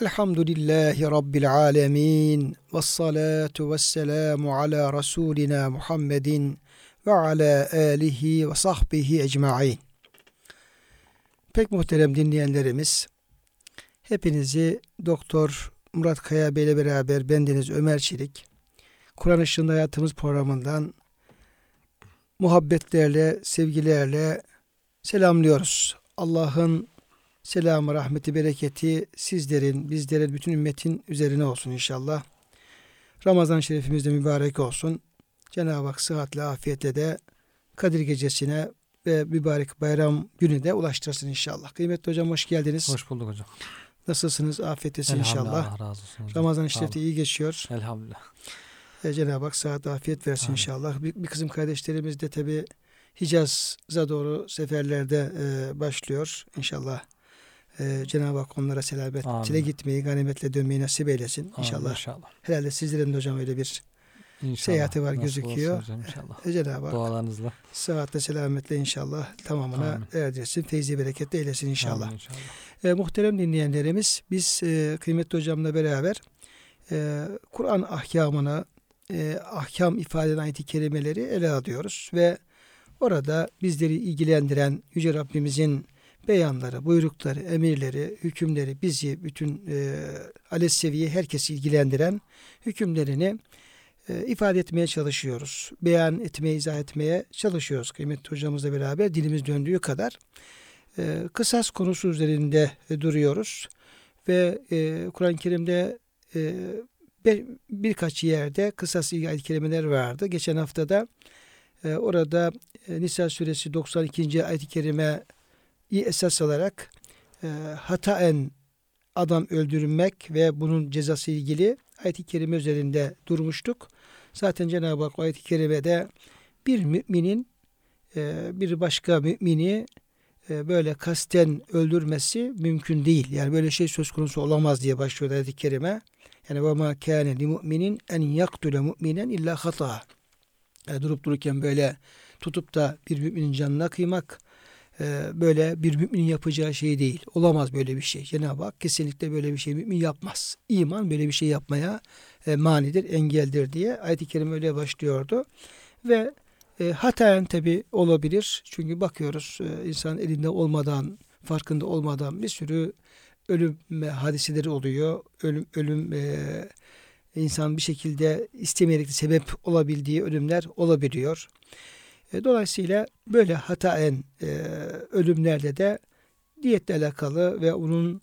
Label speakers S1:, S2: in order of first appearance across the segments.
S1: Elhamdülillahi rabbil alamin. Ves salatu vesselamu ala rasulina Muhammedin ve ala alihi ve sahbihi ecmaîn. Pek muhterem dinleyenlerimiz, hepinizi Doktor Murat Kaya Bey ile beraber bendeniz Ömer Çelik, Kur'an Işığında Hayatımız programından muhabbetlerle, sevgilerle selamlıyoruz. Allah'ın selamı, rahmeti, bereketi sizlerin, bizlerin, bütün ümmetin üzerine olsun inşallah. Ramazan şerifimiz de mübarek olsun. Cenab-ı Hak sıhhatle, afiyetle de Kadir gecesine ve mübarek bayram günü de ulaştırsın inşallah. Kıymetli hocam hoş geldiniz.
S2: Hoş bulduk hocam.
S1: Nasılsınız? Afiyettesin inşallah.
S2: Allah razı olsun hocam.
S1: Ramazan işleri iyi geçiyor.
S2: Elhamdülillah.
S1: E, Cenab-ı Hak sıhhat afiyet versin
S2: Amin.
S1: inşallah. Bir, bir kısım kardeşlerimiz de tabi Hicaz'a doğru seferlerde e, başlıyor. İnşallah e, Cenab-ı Hak onlara selamet
S2: Amin.
S1: ile gitmeyi, ganimetle dönmeyi nasip eylesin.
S2: Amin,
S1: İnşallah.
S2: İnşallah.
S1: Herhalde sizlerin de hocam öyle bir
S2: İnşallah.
S1: Seyahati var,
S2: Nasip
S1: gözüküyor.
S2: inşallah.
S1: e, Cenab-ı Hak
S2: Dualarınızla.
S1: sıhhatle selametle inşallah tamamına
S2: Amin.
S1: erdirsin. Feyzi bereketle eylesin inşallah.
S2: Amin, inşallah.
S1: E, muhterem dinleyenlerimiz biz e, kıymetli hocamla beraber e, Kur'an ahkamını e, ahkam ifade eden ayet-i kerimeleri ele alıyoruz ve orada bizleri ilgilendiren Yüce Rabbimizin beyanları, buyrukları, emirleri, hükümleri bizi bütün e, alet seviye herkesi ilgilendiren hükümlerini e, ifade etmeye çalışıyoruz. Beyan etmeye, izah etmeye çalışıyoruz kıymetli hocamızla beraber dilimiz döndüğü kadar e, kısas konusu üzerinde e, duruyoruz ve e, Kur'an-ı Kerim'de e, bir, birkaç yerde kısas ilgili kelimeler vardı. Geçen haftada e, orada e, Nisa suresi 92. ayet-i kerime esas alarak e, hataen adam öldürmek ve bunun cezası ilgili ayet-i kerime üzerinde durmuştuk. Zaten Cenab-ı Hak ayet-i kerimede bir müminin e, bir başka mümini e, böyle kasten öldürmesi mümkün değil. Yani böyle şey söz konusu olamaz diye başlıyor ayet-i kerime. Yani ve ma kâne li mu'minin en yaktule mu'minen illa hata. Yani durup dururken böyle tutup da bir müminin canına kıymak böyle bir müminin yapacağı şey değil. Olamaz böyle bir şey. Cenab-ı Hak kesinlikle böyle bir şey mümin yapmaz. İman böyle bir şey yapmaya e, manidir, engeldir diye ayet-i kerime öyle başlıyordu. Ve e, hataen tabi olabilir. Çünkü bakıyoruz e, insan elinde olmadan, farkında olmadan bir sürü ölüm e, hadiseleri oluyor. Ölüm ölüm e, insan bir şekilde istemeyerek sebep olabildiği ölümler olabiliyor. E, dolayısıyla böyle hataen e, ölümlerde de diyetle alakalı ve onun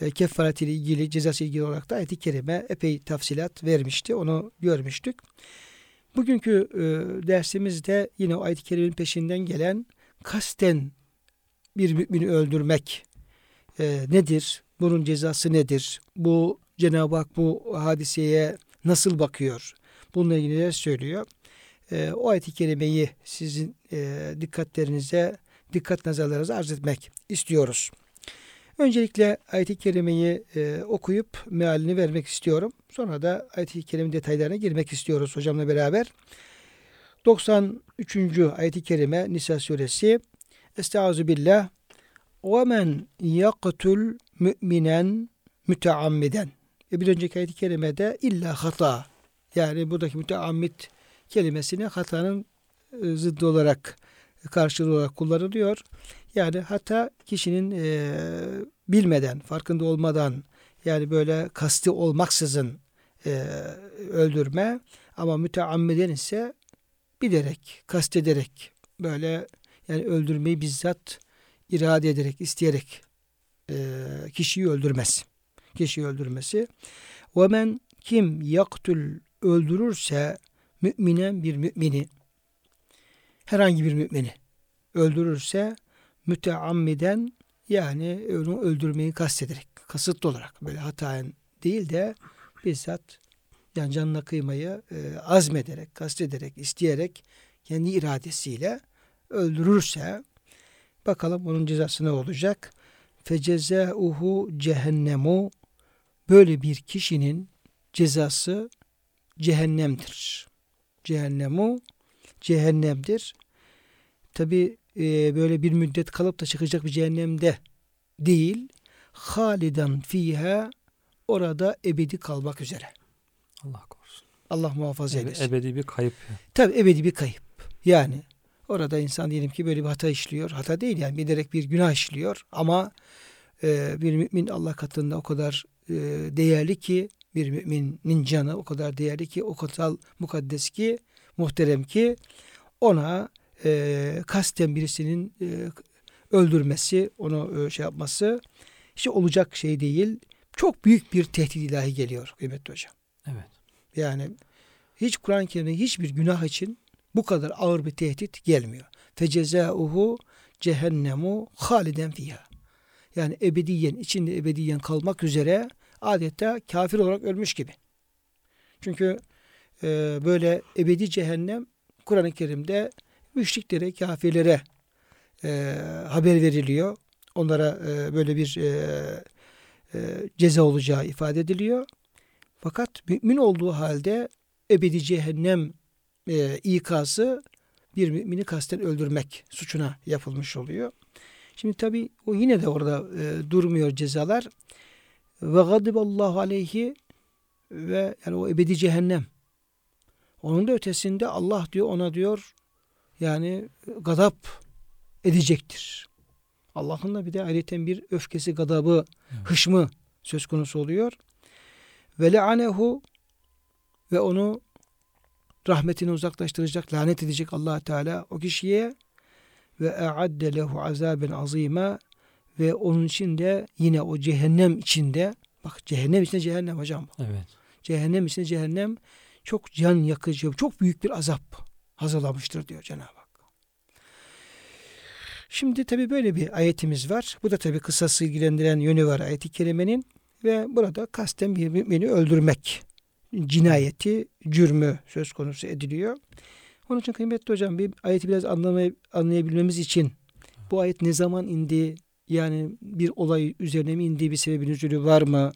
S1: e, kefaretiyle ilgili, cezası ilgili olarak da ayet-i kerime epey tafsilat vermişti. Onu görmüştük. Bugünkü e, dersimizde yine o ayet-i kerimenin peşinden gelen kasten bir mümini öldürmek e, nedir? Bunun cezası nedir? Bu Cenab-ı Hak bu hadiseye nasıl bakıyor? Bununla ilgili neler söylüyor? E, o ayet-i kerimeyi sizin e, dikkatlerinize, dikkat nazarlarınıza arz etmek istiyoruz. Öncelikle ayet-i kerimeyi e, okuyup mealini vermek istiyorum. Sonra da ayet-i kerimenin detaylarına girmek istiyoruz hocamla beraber. 93. ayet-i kerime Nisa suresi Estaizu billah ve men yaktul müminen müteammiden. E bir önceki ayet-i kerimede illa hata. Yani buradaki müteammit kelimesini hatanın e, zıddı olarak karşılığı olarak kullanılıyor. Yani hata kişinin e, bilmeden, farkında olmadan yani böyle kasti olmaksızın e, öldürme ama müteammiden ise bilerek, kastederek böyle yani öldürmeyi bizzat irade ederek, isteyerek e, kişiyi öldürmez. Kişiyi öldürmesi. Ve men kim yaktul öldürürse müminen bir mümini herhangi bir mümini öldürürse müteammiden yani onu öldürmeyi kastederek, kasıtlı olarak böyle hataen değil de bizzat yani canına kıymayı e, azmederek, kastederek, isteyerek kendi iradesiyle öldürürse bakalım onun cezası ne olacak? Fecezauhu cehennemu böyle bir kişinin cezası cehennemdir. Cehennemu cehennemdir. Tabi e, böyle bir müddet kalıp da çıkacak bir cehennemde değil. Haliden fiha orada ebedi kalmak üzere.
S2: Allah korusun.
S1: Allah muhafaza
S2: Ebe,
S1: eylesin.
S2: ebedi bir kayıp.
S1: Tabi ebedi bir kayıp. Yani orada insan diyelim ki böyle bir hata işliyor. Hata değil yani bilerek bir günah işliyor. Ama e, bir mümin Allah katında o kadar e, değerli ki bir müminin canı o kadar değerli ki o kadar mukaddes ki muhterem ki ona e, kasten birisinin e, öldürmesi onu e, şey yapması işte olacak şey değil. Çok büyük bir tehdit ilahi geliyor kıymetli hocam.
S2: Evet.
S1: Yani hiç Kur'an-ı Kerim'de hiçbir günah için bu kadar ağır bir tehdit gelmiyor. Fecezauhu cehennemu haliden fiha. Yani ebediyen içinde ebediyen kalmak üzere adeta kafir olarak ölmüş gibi. Çünkü e, böyle ebedi cehennem Kur'an-ı Kerim'de müşriklere, kafirlere e, haber veriliyor. Onlara e, böyle bir e, e, ceza olacağı ifade ediliyor. Fakat mümin olduğu halde ebedi cehennem e, ikazı bir mümini kasten öldürmek suçuna yapılmış oluyor. Şimdi tabi o yine de orada e, durmuyor cezalar. Ve gadiballahu aleyhi ve yani o ebedi cehennem. Onun da ötesinde Allah diyor ona diyor yani gadap edecektir. Allah'ın da bir de ayrıca bir öfkesi, gadabı, evet. hışmı söz konusu oluyor. Ve le'anehu ve onu rahmetini uzaklaştıracak, lanet edecek allah Teala o kişiye ve e'adde lehu azaben azime ve onun için de yine o cehennem içinde bak cehennem içinde cehennem hocam.
S2: Evet.
S1: Cehennem içinde cehennem çok can yakıcı, çok büyük bir azap hazırlamıştır diyor Cenab-ı Hak. Şimdi tabi böyle bir ayetimiz var. Bu da tabi kısası ilgilendiren yönü var ayeti kerimenin ve burada kasten bir mümini öldürmek cinayeti, cürmü söz konusu ediliyor. Onun için kıymetli hocam bir ayeti biraz anlamay anlayabilmemiz için bu ayet ne zaman indi? Yani bir olay üzerine mi indiği bir sebebi nüzulü var mı?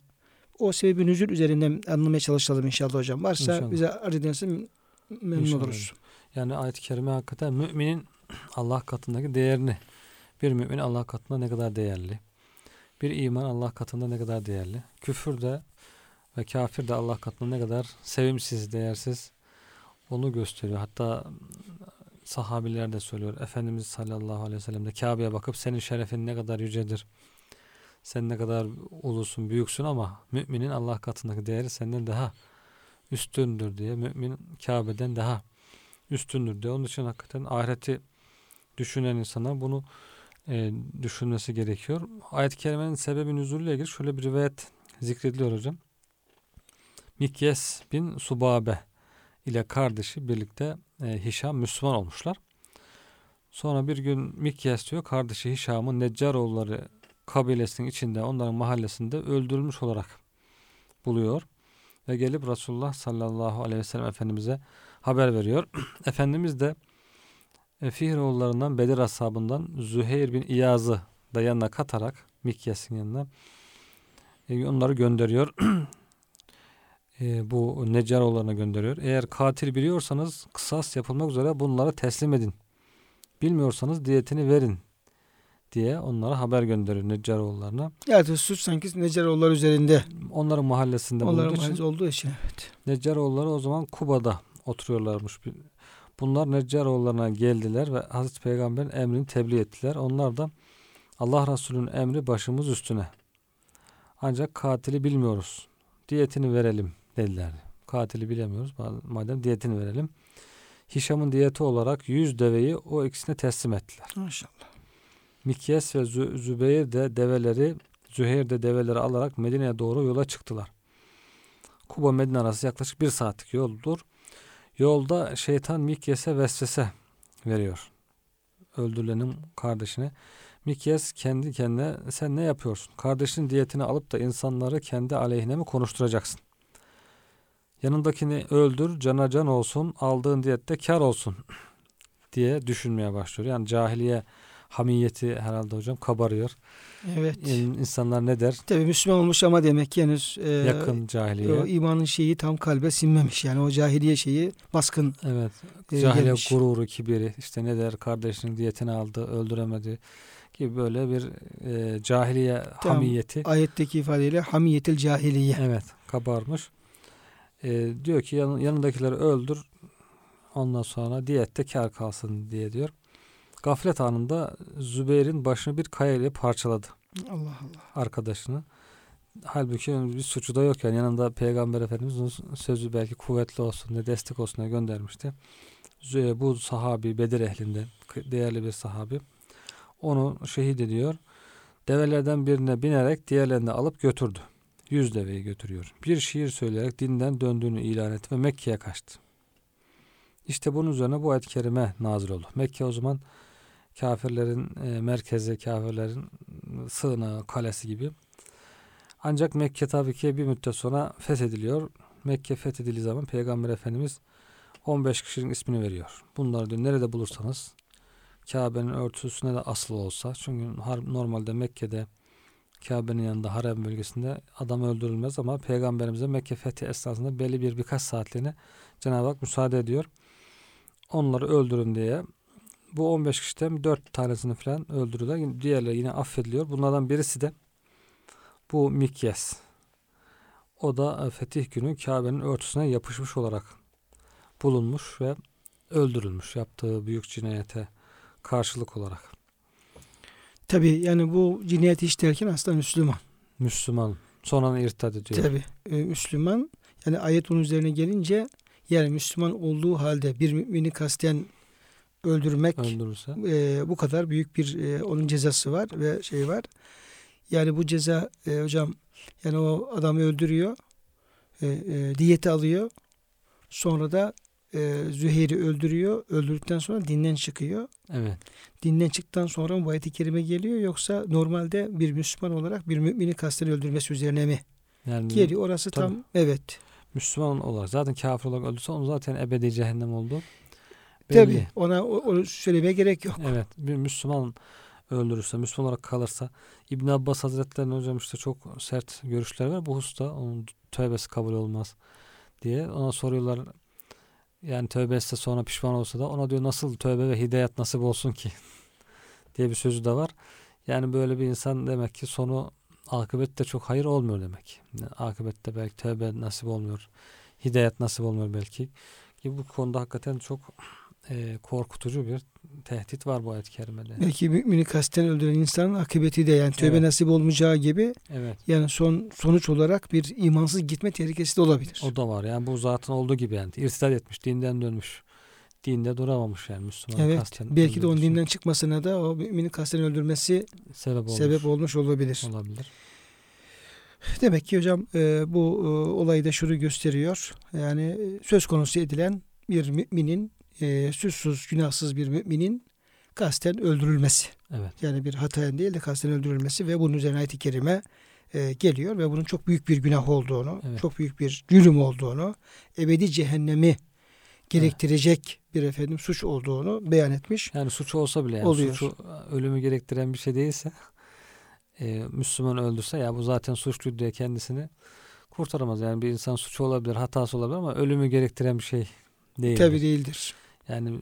S1: O sebebi nüzul üzerinden anlamaya çalışalım inşallah hocam. Varsa inşallah. bize arz edersin memnun inşallah. oluruz.
S2: Yani ayet-i kerime hakikaten müminin Allah katındaki değerini bir mümin Allah katında ne kadar değerli. Bir iman Allah katında ne kadar değerli. Küfür de ve kafir de Allah katında ne kadar sevimsiz, değersiz onu gösteriyor. Hatta sahabiler de söylüyor. Efendimiz sallallahu aleyhi ve sellem de Kabe'ye bakıp senin şerefin ne kadar yücedir. Sen ne kadar ulusun, büyüksün ama müminin Allah katındaki değeri senden daha üstündür diye. Mümin Kabe'den daha üstündür diye. Onun için hakikaten ahireti düşünen insana bunu e, düşünmesi gerekiyor. Ayet-i kerimenin sebebi nüzulüyle ilgili şöyle bir rivayet zikrediliyor hocam. Mikyes bin Subabe ile kardeşi birlikte e, Hişam Müslüman olmuşlar. Sonra bir gün Mikyes diyor kardeşi Hişam'ın Neccaroğulları kabilesinin içinde onların mahallesinde öldürülmüş olarak buluyor. Ve gelip Resulullah sallallahu aleyhi ve sellem Efendimiz'e haber veriyor. Efendimiz de e, Fihroğullarından Bedir ashabından Züheyr bin İyaz'ı da yanına katarak Mikyes'in yanına e, onları gönderiyor. e, bu Neccaroğullarına gönderiyor. Eğer katil biliyorsanız kısas yapılmak üzere bunları teslim edin. Bilmiyorsanız diyetini verin diye onlara haber gönderiyor Neccaroğullarına.
S1: Yani suç sanki Neccaroğulları üzerinde.
S2: Onların mahallesinde
S1: Onların mahallesi için, olduğu için evet.
S2: Neccaroğulları o zaman Kuba'da oturuyorlarmış. Bunlar Neccaroğullarına geldiler ve Hazreti Peygamber'in emrini tebliğ ettiler. Onlar da Allah Resulü'nün emri başımız üstüne. Ancak katili bilmiyoruz. Diyetini verelim dediler. Katili bilemiyoruz. Madem diyetini verelim. Hişam'ın diyeti olarak 100 deveyi o ikisine teslim ettiler.
S1: Maşallah.
S2: Mikyes ve Zü Zübeyir de develeri, Züheyr de develeri alarak Medine'ye doğru yola çıktılar. Kuba Medine arası yaklaşık bir saatlik yoldur. Yolda şeytan Mikyes'e vesvese veriyor. Öldürülenin kardeşine. Mikyes kendi kendine sen ne yapıyorsun? Kardeşin diyetini alıp da insanları kendi aleyhine mi konuşturacaksın? Yanındakini öldür, cana can olsun, aldığın diyette kar olsun diye düşünmeye başlıyor. Yani cahiliye hamiyeti herhalde hocam kabarıyor.
S1: Evet.
S2: İnsanlar ne der?
S1: Tabi Müslüman olmuş ama demek ki henüz e,
S2: yakın cahiliye.
S1: O imanın şeyi tam kalbe sinmemiş. Yani o cahiliye şeyi baskın.
S2: Evet.
S1: E,
S2: cahiliye
S1: gelmiş.
S2: gururu, kibiri işte ne der kardeşinin diyetini aldı, öldüremedi gibi böyle bir e, cahiliye
S1: Tam
S2: hamiyeti.
S1: Ayetteki ifadeyle hamiyetil cahiliye.
S2: Evet, kabarmış. E, diyor ki yan, yanındakileri öldür. Ondan sonra diyette kar kalsın diye diyor. Gaflet anında Zübeyir'in başını bir kaya ile parçaladı.
S1: Allah Allah.
S2: Arkadaşını. Halbuki bir suçu da yok yani yanında Peygamber Efendimiz'in sözü belki kuvvetli olsun ne destek olsun diye göndermişti. Bu sahabi Bedir ehlinden değerli bir sahabi onu şehit ediyor. Develerden birine binerek diğerlerini alıp götürdü. Yüz deveyi götürüyor. Bir şiir söyleyerek dinden döndüğünü ilan etti ve Mekke'ye kaçtı. İşte bunun üzerine bu ayet-i kerime nazil oldu. Mekke o zaman kafirlerin e, merkezi, kafirlerin sığınağı, kalesi gibi. Ancak Mekke tabii ki bir müddet sonra fethediliyor. Mekke fethedildiği zaman Peygamber Efendimiz 15 kişinin ismini veriyor. Bunları diyor nerede bulursanız Kabe'nin örtüsüne de asılı olsa çünkü normalde Mekke'de Kabe'nin yanında harem bölgesinde adam öldürülmez ama Peygamberimize Mekke fethi esnasında belli bir birkaç saatliğine Cenab-ı Hak müsaade ediyor. Onları öldürün diye bu 15 kişiden 4 tanesini falan öldürüyorlar. Diğerleri yine affediliyor. Bunlardan birisi de bu Mikyes. O da e, fetih günü Kabe'nin örtüsüne yapışmış olarak bulunmuş ve öldürülmüş yaptığı büyük cinayete karşılık olarak.
S1: Tabi yani bu cinayeti işlerken aslında Müslüman.
S2: Müslüman. Sonra irtad ediyor.
S1: Tabi e, Müslüman. Yani ayet onun üzerine gelince yani Müslüman olduğu halde bir mümini kasten öldürmek
S2: Öldürürse.
S1: e, bu kadar büyük bir e, onun cezası var ve şey var. Yani bu ceza e, hocam yani o adamı öldürüyor. E, e, diyeti alıyor. Sonra da e, Züheyr'i öldürüyor. Öldürdükten sonra dinden çıkıyor.
S2: Evet.
S1: Dinden çıktıktan sonra mı ayet-i kerime geliyor yoksa normalde bir Müslüman olarak bir mümini kasten öldürmesi üzerine mi?
S2: Yani
S1: Geliyor. Orası
S2: tabii.
S1: tam evet.
S2: Müslüman olarak zaten kafir olarak öldürse onu zaten ebedi cehennem oldu.
S1: Tabii
S2: Belli.
S1: ona o- onu söylemeye gerek yok.
S2: Evet. Bir Müslüman öldürürse, Müslüman olarak kalırsa İbn Abbas Hazretleri'nin hocam işte çok sert görüşler var bu hususta. Onun tövbesi kabul olmaz diye. Ona soruyorlar yani tövbe etse sonra pişman olsa da ona diyor nasıl tövbe ve hidayet nasip olsun ki diye bir sözü de var. Yani böyle bir insan demek ki sonu akıbette çok hayır olmuyor demek. Yani akıbette belki tövbe nasip olmuyor. Hidayet nasip olmuyor belki. Ki bu konuda hakikaten çok e, korkutucu bir tehdit var bu ayet-i kerimede.
S1: Belki mümini kasten öldüren insanın akıbeti de yani tövbe
S2: Evet.
S1: nasip olmayacağı gibi
S2: Evet.
S1: yani son sonuç olarak bir imansız gitme tehlikesi de olabilir.
S2: O da var. Yani bu zatın olduğu gibi yani. İrtidat etmiş, dinden dönmüş. Dinde duramamış yani Müslüman
S1: Evet.
S2: kasten
S1: Belki de onun dinden çıkmasına da o mümini kasten öldürmesi
S2: sebep olmuş.
S1: sebep olmuş olabilir.
S2: olabilir.
S1: Demek ki hocam e, bu e, olayı da şunu gösteriyor. Yani söz konusu edilen bir müminin e, suçsuz, günahsız bir müminin kasten öldürülmesi.
S2: Evet.
S1: Yani bir hatayen değil de kasten öldürülmesi ve bunun üzerine ayet-i kerime e, geliyor ve bunun çok büyük bir günah olduğunu,
S2: Evet.
S1: çok büyük bir cürüm olduğunu, ebedi cehennemi gerektirecek bir efendim suç olduğunu beyan etmiş.
S2: Yani suç olsa bile yani
S1: Oluyor.
S2: suçu ölümü gerektiren bir şey değilse e, Müslüman öldürse ya bu zaten suçlu diye kendisini kurtaramaz. Yani bir insan suçu olabilir, hatası olabilir ama ölümü gerektiren bir şey değil.
S1: Tabi değildir.
S2: Yani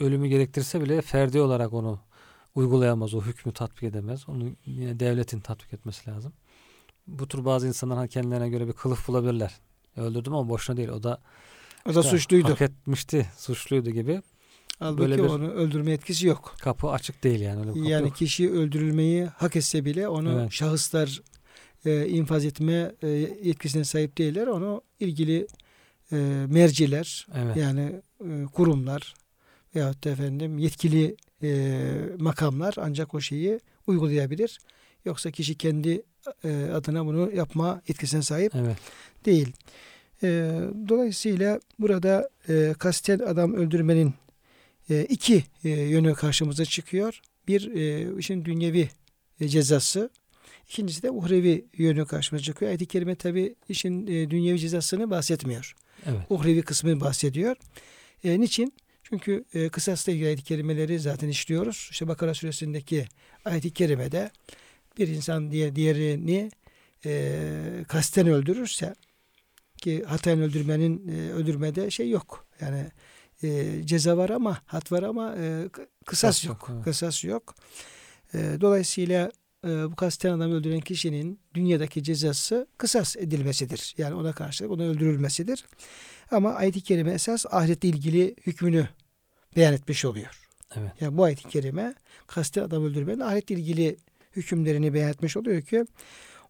S2: ölümü gerektirse bile ferdi olarak onu uygulayamaz, o hükmü tatbik edemez. Onu yine devletin tatbik etmesi lazım. Bu tür bazı insanlar ha kendilerine göre bir kılıf bulabilirler. Öldürdüm ama boşuna değil. O da
S1: O da
S2: işte
S1: suçluydu.
S2: Hak etmişti, suçluydu gibi.
S1: Halbuki
S2: böyle bir-
S1: onu öldürme etkisi yok.
S2: Kapı açık değil yani. Öyle bir kapı
S1: Yani
S2: yok.
S1: kişi öldürülmeyi hak etse bile onu
S2: Evet.
S1: şahıslar e, infaz etme e, yetkisine sahip değiller. Onu ilgili e, merciler
S2: Evet.
S1: yani e, kurumlar veyahut da efendim yetkili e, makamlar ancak o şeyi uygulayabilir. Yoksa kişi kendi e, adına bunu yapma yetkisine sahip
S2: Evet.
S1: değil. E, dolayısıyla burada e, kasten adam öldürmenin e, iki e, yönü karşımıza çıkıyor. Bir e, işin dünyevi e, cezası. İkincisi de uhrevi yönü karşımıza çıkıyor. Ayet-i Kerime tabi işin e, dünyevi cezasını bahsetmiyor.
S2: Evet.
S1: Uhrevi kısmını bahsediyor. E, niçin? Çünkü e, kısasla ilgili ayet-i kerimeleri zaten işliyoruz. İşte Bakara suresindeki ayet-i kerimede bir insan diye diğerini e, kasten öldürürse ki hataen öldürmenin e, öldürmede şey yok. Yani e, ceza var ama hat var ama e, kısas yok. Kısas yok. E, dolayısıyla e, bu kasten adam öldüren kişinin dünyadaki cezası kısas edilmesidir. Yani ona karşılık ona öldürülmesidir. Ama ayet-i kerime esas ahiretle ilgili hükmünü beyan etmiş oluyor.
S2: Evet.
S1: Yani bu ayet-i kerime kasten adam öldürmenin ahiretle ilgili hükümlerini beyan etmiş oluyor ki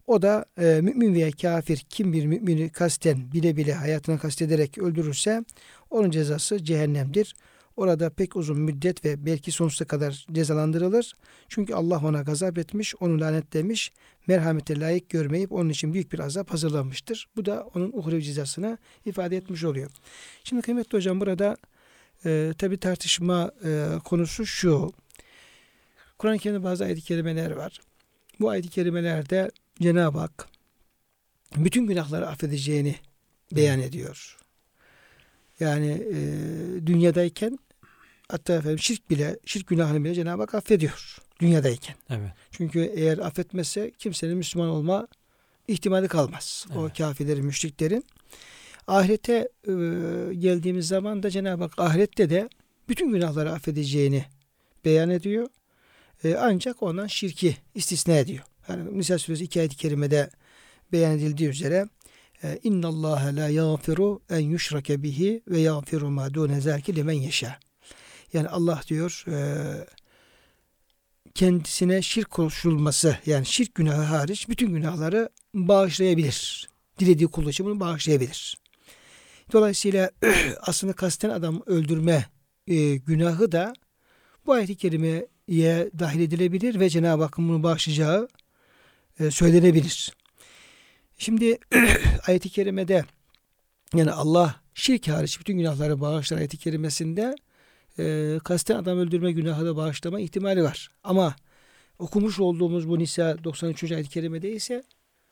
S1: o da e, mümin veya kafir kim bir mümini kasten bile bile hayatına kastederek öldürürse onun cezası cehennemdir. Orada pek uzun müddet ve belki sonsuza kadar cezalandırılır. Çünkü Allah ona gazap etmiş, onu lanetlemiş, merhamete layık görmeyip onun için büyük bir azap hazırlanmıştır. Bu da onun uhrevi cezasını ifade etmiş oluyor. Şimdi kıymetli hocam burada e, tabi tartışma e, konusu şu. Kur'an-ı Kerim'de bazı ayet-i kerimeler var. Bu ayet-i kerimelerde Cenab-ı Hak bütün günahları affedeceğini beyan ediyor. Yani e, dünyadayken hatta efendim şirk bile, şirk günahını bile Cenab-ı Hak affediyor. Dünyadayken.
S2: Evet.
S1: Çünkü eğer affetmezse kimsenin Müslüman olma ihtimali kalmaz. O
S2: Evet.
S1: kafirlerin, müşriklerin. Ahirete e, geldiğimiz zaman da Cenab-ı Hak ahirette de bütün günahları affedeceğini beyan ediyor. E, ancak ondan şirki istisna ediyor. Yani Nisa suresi 2 ayet-i kerimede beyan edildiği üzere inna Allah la yaghfiru en yushrake bihi ve yaghfiru ma dune zalike limen yasha. Yani Allah diyor e, kendisine şirk koşulması yani şirk günahı hariç bütün günahları bağışlayabilir. Dilediği kulu için bunu bağışlayabilir. Dolayısıyla aslında kasten adam öldürme e, günahı da bu ayet-i kerimeye dahil edilebilir ve Cenab-ı Hakk'ın bunu bağışlayacağı e, söylenebilir. Şimdi ayet-i kerimede yani Allah şirk hariç bütün günahları bağışlar ayet-i kerimesinde e, kasten adam öldürme günahı da bağışlama ihtimali var. Ama okumuş olduğumuz bu Nisa 93. ayet-i kerimede ise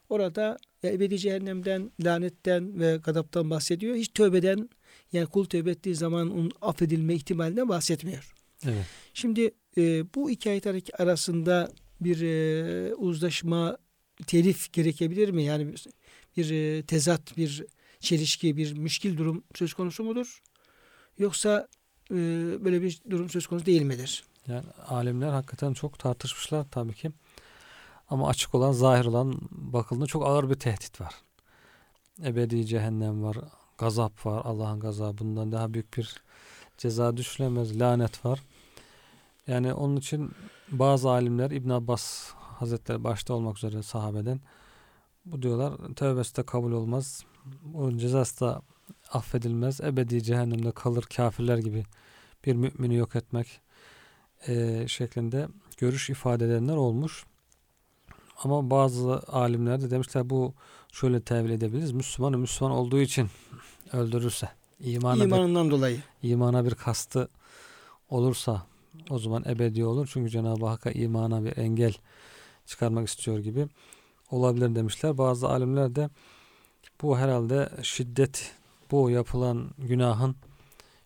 S1: orada ebedi cehennemden, lanetten ve gadaptan bahsediyor. Hiç tövbeden yani kul tövbe ettiği zaman onun affedilme ihtimalinden bahsetmiyor.
S2: Evet.
S1: Şimdi e, bu iki ayet arasında bir e, uzlaşma, telif gerekebilir mi? Yani bir, bir e, tezat, bir çelişki, bir müşkil durum söz konusu mudur? Yoksa e, böyle bir durum söz konusu değil midir?
S2: Yani alimler hakikaten çok tartışmışlar tabii ki. Ama açık olan, zahir olan bakıldığında çok ağır bir tehdit var. Ebedi cehennem var, gazap var, Allah'ın gazabından daha büyük bir ceza düşülemez, lanet var. Yani onun için bazı alimler İbn Abbas Hazretleri başta olmak üzere sahabeden bu diyorlar tövbesi de kabul olmaz. Onun cezası da affedilmez. Ebedi cehennemde kalır kafirler gibi bir mümini yok etmek e, şeklinde görüş ifade edenler olmuş. Ama bazı alimler de demişler bu şöyle tevil edebiliriz. Müslümanı Müslüman olduğu için öldürürse imana
S1: İmanından
S2: bir,
S1: dolayı.
S2: imana bir kastı olursa o zaman ebedi olur. Çünkü Cenab-ı Hakk'a imana bir engel çıkarmak istiyor gibi olabilir demişler. Bazı alimler de bu herhalde şiddet bu yapılan günahın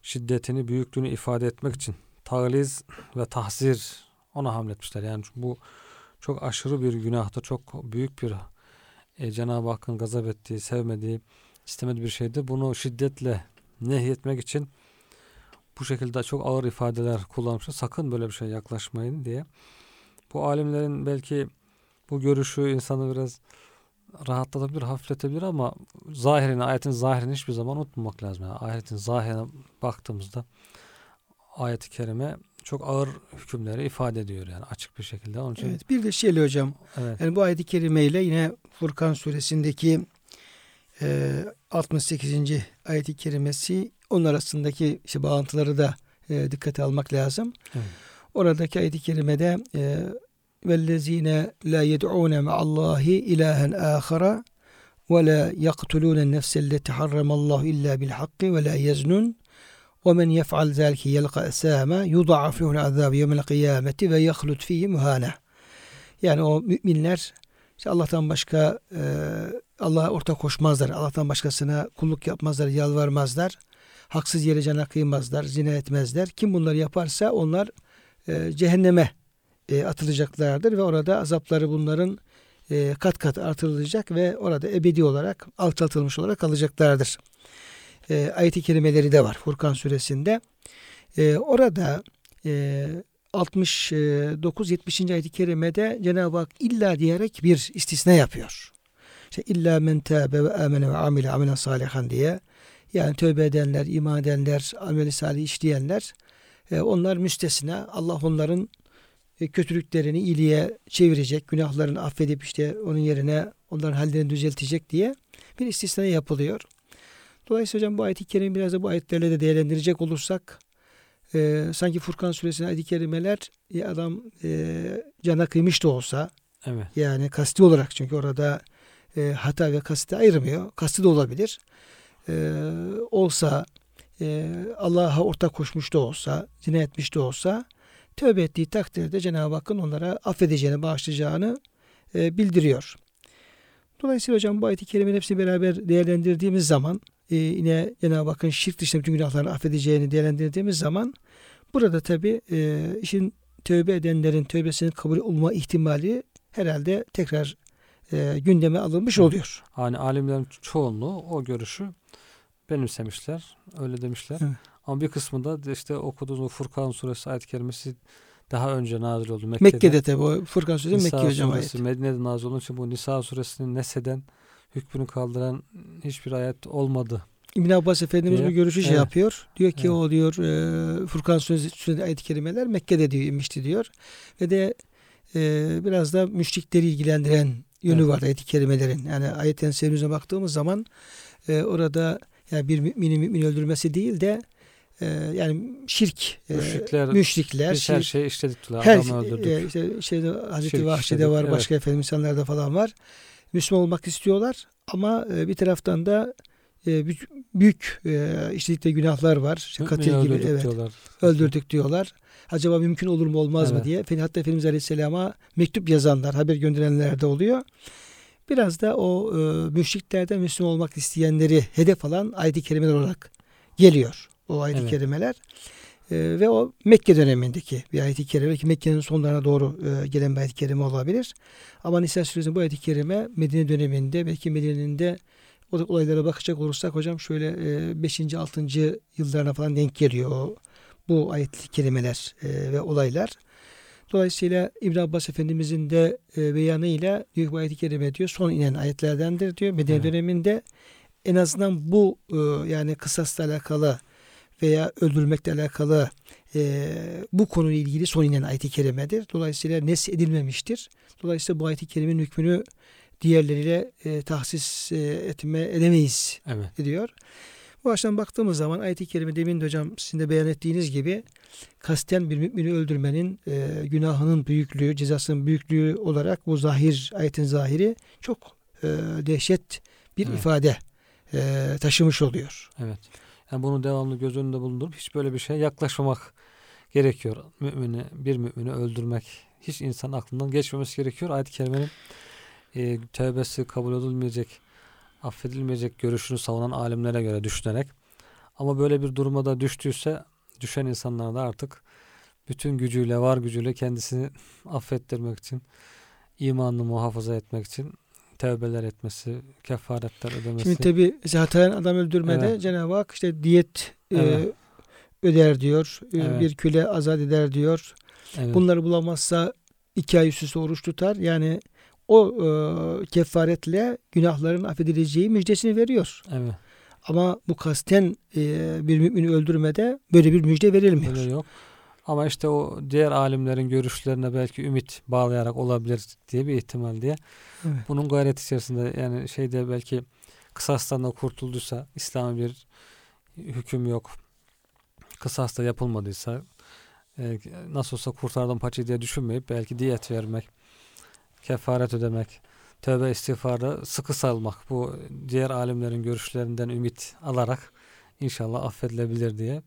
S2: şiddetini, büyüklüğünü ifade etmek için tağliz ve tahzir ona hamletmişler. Yani bu çok aşırı bir günahtır. Çok büyük bir e, Cenab-ı Hakk'ın gazap ettiği, sevmediği, istemediği bir şeydir. Bunu şiddetle nehyetmek için bu şekilde çok ağır ifadeler kullanmışlar. Sakın böyle bir şey yaklaşmayın diye. Bu alimlerin belki bu görüşü insanı biraz rahatlatabilir, hafifletebilir ama zahirini, ayetin zahirini hiçbir zaman unutmamak lazım. Yani ayetin zahirine baktığımızda ayet-i kerime çok ağır hükümleri ifade ediyor yani açık bir şekilde. Onun için
S1: Evet, bir de şeyle hocam
S2: evet.
S1: yani bu ayet-i kerimeyle yine Furkan suresindeki e, 68. ayet-i kerimesi onun arasındaki işte bağıntıları da e, dikkate almak lazım.
S2: Evet.
S1: Oradaki ayet-i kerimede e, vellezine la yed'une ma'allahi ilahen ahara ve la yaktulune nefselleti harramallahu illa bil hakki ve la yeznun ve men yef'al zelki yelka esame yuda'af lehul azab yevmel kıyameti ve yahlut fihi muhane. Yani o müminler işte Allah'tan başka e, Allah'a ortak koşmazlar. Allah'tan başkasına kulluk yapmazlar, yalvarmazlar. Haksız yere cana kıymazlar, zina etmezler. Kim bunları yaparsa onlar e, cehenneme e, atılacaklardır ve orada azapları bunların e, kat kat artırılacak ve orada ebedi olarak alçaltılmış olarak kalacaklardır. E, ayet-i kerimeleri de var Furkan suresinde. E, orada e, 69-70. ayet-i kerimede Cenab-ı Hak illa diyerek bir istisna yapıyor. İşte illa men tâbe ve amene ve amile amelen salihan diye yani tövbe edenler, iman edenler, ameli salih işleyenler e, onlar müstesna. Allah onların kötülüklerini iyiliğe çevirecek, günahlarını affedip işte onun yerine onların hallerini düzeltecek diye bir istisna yapılıyor. Dolayısıyla hocam bu ayet-i kerime biraz da bu ayetlerle de değerlendirecek olursak e, sanki Furkan suresinin ayet-i kerimeler e, adam e, cana kıymış da olsa
S2: evet.
S1: yani kasti olarak çünkü orada e, hata ve kasti ayırmıyor. Kasti de olabilir. E, olsa e, Allah'a ortak koşmuş da olsa, zina etmiş de olsa tövbe ettiği takdirde Cenab-ı Hakk'ın onlara affedeceğini, bağışlayacağını e, bildiriyor. Dolayısıyla hocam bu ayet-i kerimenin hepsini beraber değerlendirdiğimiz zaman e, yine Cenab-ı Hakk'ın şirk dışında bütün günahlarını affedeceğini değerlendirdiğimiz zaman burada tabi e, işin tövbe edenlerin tövbesinin kabul olma ihtimali herhalde tekrar e, gündeme alınmış oluyor.
S2: Hani alimlerin çoğunluğu o görüşü benimsemişler. Öyle demişler. Evet. Ama bir kısmında işte okuduğunuz Furkan suresi ayet kerimesi daha önce nazil oldu.
S1: Mekke'de, Mekke'de tabi o Furkan suresi
S2: Nisa
S1: Mekke hocam
S2: suresi, ayet. Medine'de nazil olduğu için bu Nisa suresinin neseden hükmünü kaldıran hiçbir ayet olmadı.
S1: İbn Abbas Efendimiz diye. bu görüşü şey evet. yapıyor. Diyor ki evet. o diyor e, Furkan suresi ayet-i kerimeler Mekke'de diyor inmişti diyor. Ve de e, biraz da müşrikleri ilgilendiren yönü evet. var ayet-i kerimelerin. Yani serimize baktığımız zaman e, orada yani bir mümini mümin öldürmesi değil de e, yani şirk,
S2: e, müşrikler,
S1: müşrikler
S2: şirk, her şeyi işledikler,
S1: her, adamı öldürdük. E, işte şeyde Hazreti Vahşi'de var, evet. başka efendim insanlarda falan var. Müslüman olmak istiyorlar ama e, bir taraftan da e, büyük, büyük e, işledikleri günahlar var. İşte katil gibi evet. Diyorlar. Öldürdük diyorlar. Acaba mümkün olur mu olmaz evet. mı diye. Hatta Efendimiz Aleyhisselam'a mektup yazanlar, haber gönderenler de oluyor. Biraz da o e, müşriklerden Müslüman olmak isteyenleri hedef alan ayet-i kerimeler olarak geliyor. O ayet-i evet. kerimeler. E, ve o Mekke dönemindeki bir ayet-i kerime ki Mekke'nin sonlarına doğru e, gelen bir ayet-i kerime olabilir. Ama Nisa suresinin bu ayet-i kerime Medine döneminde belki Medine'nin de o olaylara bakacak olursak hocam şöyle 5. E, 6. yıllarına falan denk geliyor o, bu ayet-i kerimeler e, ve olaylar. Dolayısıyla İbn Abbas Efendimizin de beyanıyla bu ayet-i kerime diyor son inen ayetlerdendir diyor. Medine evet. döneminde en azından bu yani kısasla alakalı veya öldürmekle alakalı e, bu konuyla ilgili son inen ayet-i kerimedir. Dolayısıyla nes edilmemiştir. Dolayısıyla bu ayet-i kerimenin hükmünü diğerleriyle e, tahsis e, etme edemeyiz evet. diyor. Bu açıdan baktığımız zaman ayet-i kerime demin de hocam sizin de beyan ettiğiniz gibi kasten bir mümini öldürmenin e, günahının büyüklüğü, cezasının büyüklüğü olarak bu zahir, ayetin zahiri çok e, dehşet bir evet. ifade e, taşımış oluyor.
S2: Evet. Yani bunu devamlı göz önünde bulundurup hiç böyle bir şeye yaklaşmamak gerekiyor. Mümini, bir mümini öldürmek hiç insan aklından geçmemesi gerekiyor. Ayet-i kerimenin e, tövbesi kabul edilmeyecek, affedilmeyecek görüşünü savunan alimlere göre düşünerek ama böyle bir duruma da düştüyse düşen insanlar da artık bütün gücüyle, var gücüyle kendisini affettirmek için, imanını muhafaza etmek için tevbeler etmesi, kefaretler ödemesi.
S1: Şimdi tabi zaten adam öldürmede evet. Cenab-ı Hak işte diyet e, evet. e, öder diyor. E, evet. Bir küle azat eder diyor. Evet. Bunları bulamazsa iki ay üst üste oruç tutar. Yani o e, kefaretle günahların affedileceği müjdesini veriyor.
S2: Evet.
S1: Ama bu kasten e, bir mümini öldürmede böyle bir müjde verilmiyor.
S2: Öyle yok. Ama işte o diğer alimlerin görüşlerine belki ümit bağlayarak olabilir diye bir ihtimal diye. Evet. Bunun gayret içerisinde yani şeyde belki kısastan da kurtulduysa İslam'a bir hüküm yok. Kısas da yapılmadıysa e, nasıl olsa kurtardım paçayı diye düşünmeyip belki diyet vermek, kefaret ödemek, tövbe istiğfarda sıkı salmak bu diğer alimlerin görüşlerinden ümit alarak inşallah affedilebilir diye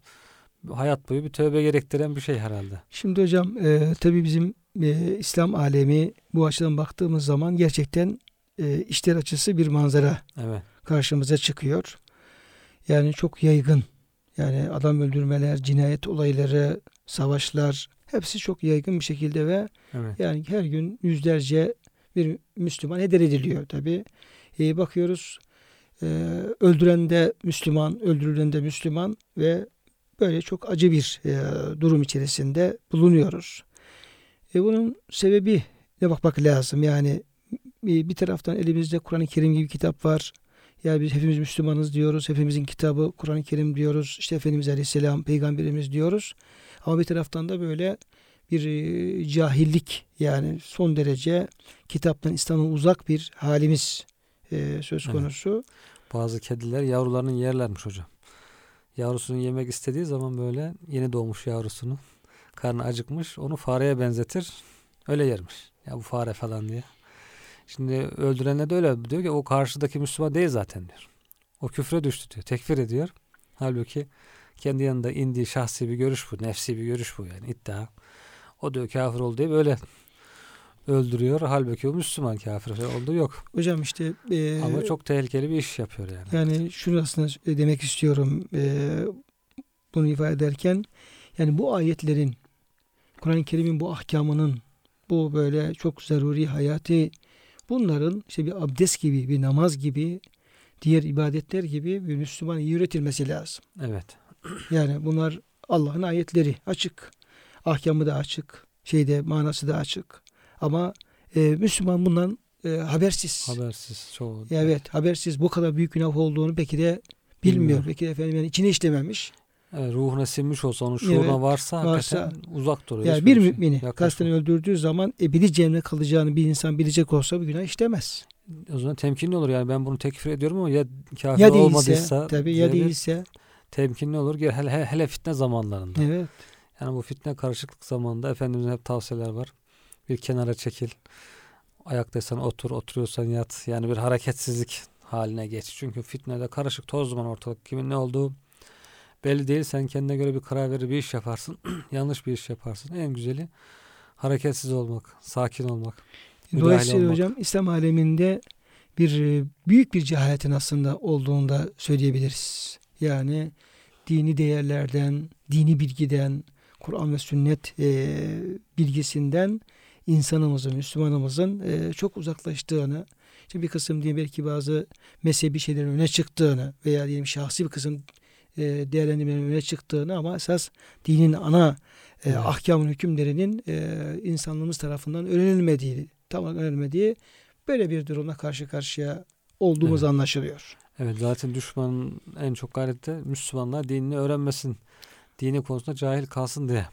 S2: hayat boyu bir tövbe gerektiren bir şey herhalde.
S1: Şimdi hocam e, tabii bizim e, İslam alemi bu açıdan baktığımız zaman gerçekten e, işler açısı bir manzara
S2: Evet.
S1: karşımıza çıkıyor. Yani çok yaygın. Yani adam öldürmeler, cinayet olayları, savaşlar hepsi çok yaygın bir şekilde ve
S2: Evet.
S1: yani her gün yüzlerce bir Müslüman heder ediliyor tabi. E, bakıyoruz e, öldüren de Müslüman, öldürülen de Müslüman ve böyle çok acı bir e, durum içerisinde bulunuyoruz. E, bunun sebebi ne bakmak lazım. Yani bir, bir taraftan elimizde Kur'an-ı Kerim gibi kitap var. Yani biz hepimiz Müslümanız diyoruz. Hepimizin kitabı Kur'an-ı Kerim diyoruz. İşte Efendimiz Aleyhisselam peygamberimiz diyoruz. Ama bir taraftan da böyle bir e, cahillik yani son derece kitaptan İslam'dan uzak bir halimiz e, söz
S2: Evet.
S1: konusu.
S2: Bazı kediler yavrularını yerlermiş hocam. Yavrusunu yemek istediği zaman böyle yeni doğmuş yavrusunu karnı acıkmış onu fareye benzetir öyle yermiş. Ya bu fare falan diye. Şimdi öldürenler de öyle diyor ki o karşıdaki Müslüman değil zaten diyor. O küfre düştü diyor. Tekfir ediyor. Halbuki kendi yanında indiği şahsi bir görüş bu. Nefsi bir görüş bu yani iddia. O diyor kafir oldu diye böyle öldürüyor. Halbuki o Müslüman kafir olduğu yok.
S1: Hocam işte e,
S2: Ama çok tehlikeli bir iş yapıyor yani.
S1: Yani şunu aslında demek istiyorum e, bunu ifade ederken yani bu ayetlerin Kur'an-ı Kerim'in bu ahkamının bu böyle çok zaruri hayati bunların işte bir abdest gibi bir namaz gibi diğer ibadetler gibi bir Müslüman iyi üretilmesi lazım.
S2: Evet.
S1: Yani bunlar Allah'ın ayetleri açık. Ahkamı da açık. Şeyde manası da açık. Ama e, Müslüman bundan e, habersiz.
S2: Habersiz çoğu.
S1: Ya Evet habersiz bu kadar büyük günah olduğunu belki de bilmiyor.
S2: Bilmiyor.
S1: Belki de efendim yani içine işlememiş.
S2: Evet, ruhuna sinmiş olsa onun şuuruna
S1: Evet,
S2: varsa,
S1: varsa-
S2: uzak duruyor.
S1: Yani bir
S2: şey
S1: mümini kasten öldürdüğü zaman ebedi cehenneme kalacağını bir insan bilecek olsa bu günah işlemez.
S2: O zaman temkinli olur yani ben bunu tekfir ediyorum ama ya kafir
S1: Ya değilse
S2: olmadıysa
S1: tabii ya değilse
S2: temkinli olur. Hele, hele fitne zamanlarında.
S1: evet.
S2: Yani bu fitne karışıklık zamanında Efendimizin hep tavsiyeler var. Bir kenara çekil. Ayaktaysan otur, oturuyorsan yat. Yani bir hareketsizlik haline geç. Çünkü fitnede karışık toz duman ortalık. Kimin ne olduğu belli değil. Sen kendine göre bir karar verir bir iş yaparsın. Yanlış bir iş yaparsın. En güzeli hareketsiz olmak, sakin olmak.
S1: Dolayısıyla
S2: olmak.
S1: hocam İslam aleminde bir e, büyük bir cehaletin aslında olduğunu da söyleyebiliriz. Yani dini değerlerden, dini bilgiden, Kur'an ve sünnet e, bilgisinden insanımızın, Müslümanımızın e, çok uzaklaştığını, işte bir kısım diye belki bazı mezhebi şeylerin öne çıktığını veya diyelim şahsi bir kısım e, değerlendirmelerin öne çıktığını ama esas dinin ana e,
S2: Evet.
S1: ahkamın hükümlerinin e, insanlığımız tarafından öğrenilmediği, tam olarak öğrenilmediği böyle bir durumla karşı karşıya olduğumuz
S2: Evet.
S1: anlaşılıyor.
S2: Evet zaten düşmanın en çok gayreti Müslümanlar dinini öğrenmesin. Dini konusunda cahil kalsın diye.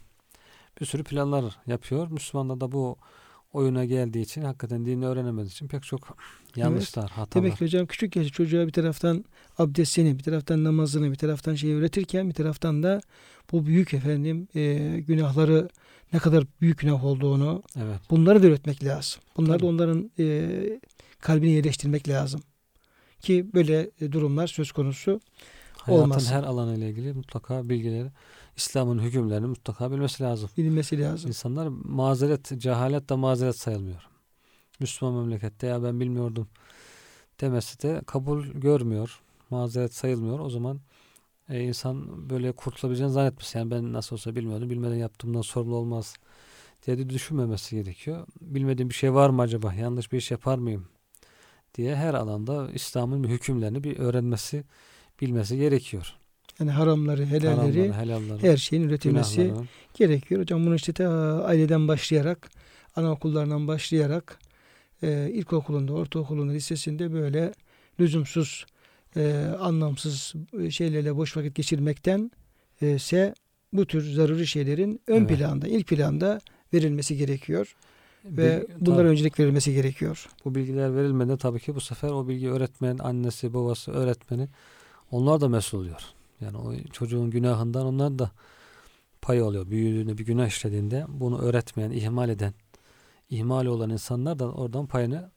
S2: Bir sürü planlar yapıyor. Müslümanlar da bu oyuna geldiği için hakikaten dinini öğrenemediği için pek çok yanlışlar, hatalar.
S1: Demek ki hocam küçük yaşta çocuğa bir taraftan abdestini, bir taraftan namazını, bir taraftan şeyi öğretirken bir taraftan da bu büyük efendim e, günahları ne kadar büyük günah olduğunu
S2: Evet.
S1: bunları da öğretmek lazım. Bunları da
S2: Tabii.
S1: onların e, kalbine yerleştirmek lazım. Ki böyle e, durumlar söz konusu
S2: Hayatın
S1: Olmasın.
S2: her alanıyla ilgili mutlaka bilgileri, İslam'ın hükümlerini mutlaka bilmesi lazım.
S1: bilinmesi lazım.
S2: İnsanlar mazeret, cehalet de mazeret sayılmıyor. Müslüman memlekette ya ben bilmiyordum demesi de kabul görmüyor. Mazeret sayılmıyor. O zaman e, insan böyle kurtulabileceğini zannetmesin. Yani ben nasıl olsa bilmiyordum. Bilmeden yaptığımdan sorumlu olmaz diye de düşünmemesi gerekiyor. Bilmediğim bir şey var mı acaba? Yanlış bir iş yapar mıyım? diye her alanda İslam'ın hükümlerini bir öğrenmesi, bilmesi gerekiyor.
S1: Yani haramları, helalleri,
S2: Haramları, helalları,
S1: her şeyin üretilmesi
S2: günahları.
S1: gerekiyor. Hocam bunu işte ta aileden başlayarak, anaokullarından başlayarak, e, ilkokulunda, ortaokulunda, lisesinde böyle lüzumsuz, e, anlamsız e, şeylerle boş vakit geçirmekten e, ise bu tür zaruri şeylerin ön
S2: Evet.
S1: planda, ilk planda verilmesi gerekiyor ve
S2: Bil-
S1: bunlara
S2: tabii.
S1: öncelik verilmesi gerekiyor.
S2: Bu bilgiler verilmeden tabii ki bu sefer o bilgi öğretmen, annesi, babası, öğretmeni onlar da mesul oluyor. Yani o çocuğun günahından onlar da pay oluyor. Büyüdüğünde bir günah işlediğinde bunu öğretmeyen, ihmal eden, ihmali olan insanlar da oradan payını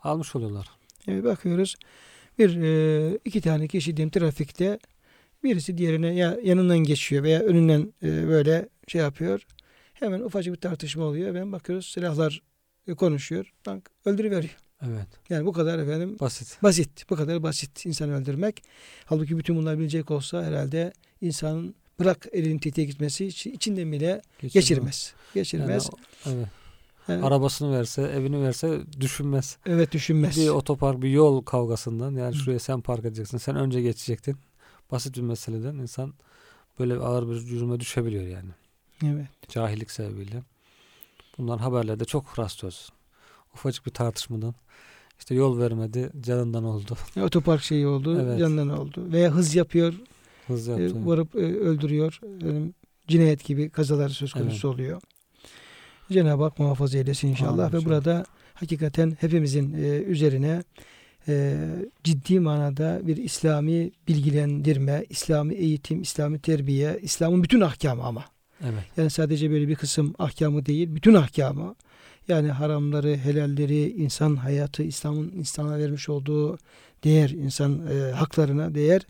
S2: almış oluyorlar.
S1: E, bakıyoruz bir e, iki tane kişi diyelim trafikte birisi diğerine ya yanından geçiyor veya önünden e, böyle şey yapıyor. Hemen ufacık bir tartışma oluyor. Ben bakıyoruz silahlar e, konuşuyor. Bak öldürüveriyor.
S2: Evet.
S1: Yani bu kadar efendim
S2: Basit.
S1: basit. Bu kadar basit insan öldürmek. Halbuki bütün bunlar bilecek olsa herhalde insanın bırak elinin tetiğe gitmesi iç- içinden bile geçirmez. Geçirmez.
S2: Yani, evet.
S1: Yani,
S2: Arabasını verse, evini verse düşünmez.
S1: evet düşünmez.
S2: Bir otopark, bir yol kavgasından yani
S1: Hı.
S2: şuraya sen park edeceksin, sen önce geçecektin. Basit bir meseleden insan böyle ağır bir cürüme düşebiliyor yani.
S1: Evet.
S2: Cahillik sebebiyle. Bunlar haberlerde çok rastlıyoruz. Ufacık bir tartışmadan işte yol vermedi, canından oldu.
S1: Otopark şeyi oldu,
S2: Evet.
S1: yanından oldu. Veya hız yapıyor,
S2: Hız
S1: e,
S2: yaptı.
S1: varıp e, öldürüyor. Yani cinayet gibi kazalar söz konusu oluyor. Cenab-ı Hak muhafaza eylesin inşallah.
S2: Amin
S1: Ve
S2: inşallah.
S1: burada hakikaten hepimizin e, üzerine e, ciddi manada bir İslami bilgilendirme, İslami eğitim, İslami terbiye, İslam'ın bütün ahkamı ama.
S2: Evet.
S1: Yani sadece böyle bir kısım ahkamı değil, bütün ahkamı. Yani haramları, helalleri, insan hayatı, İslam'ın insana vermiş olduğu değer, insan e, haklarına değer.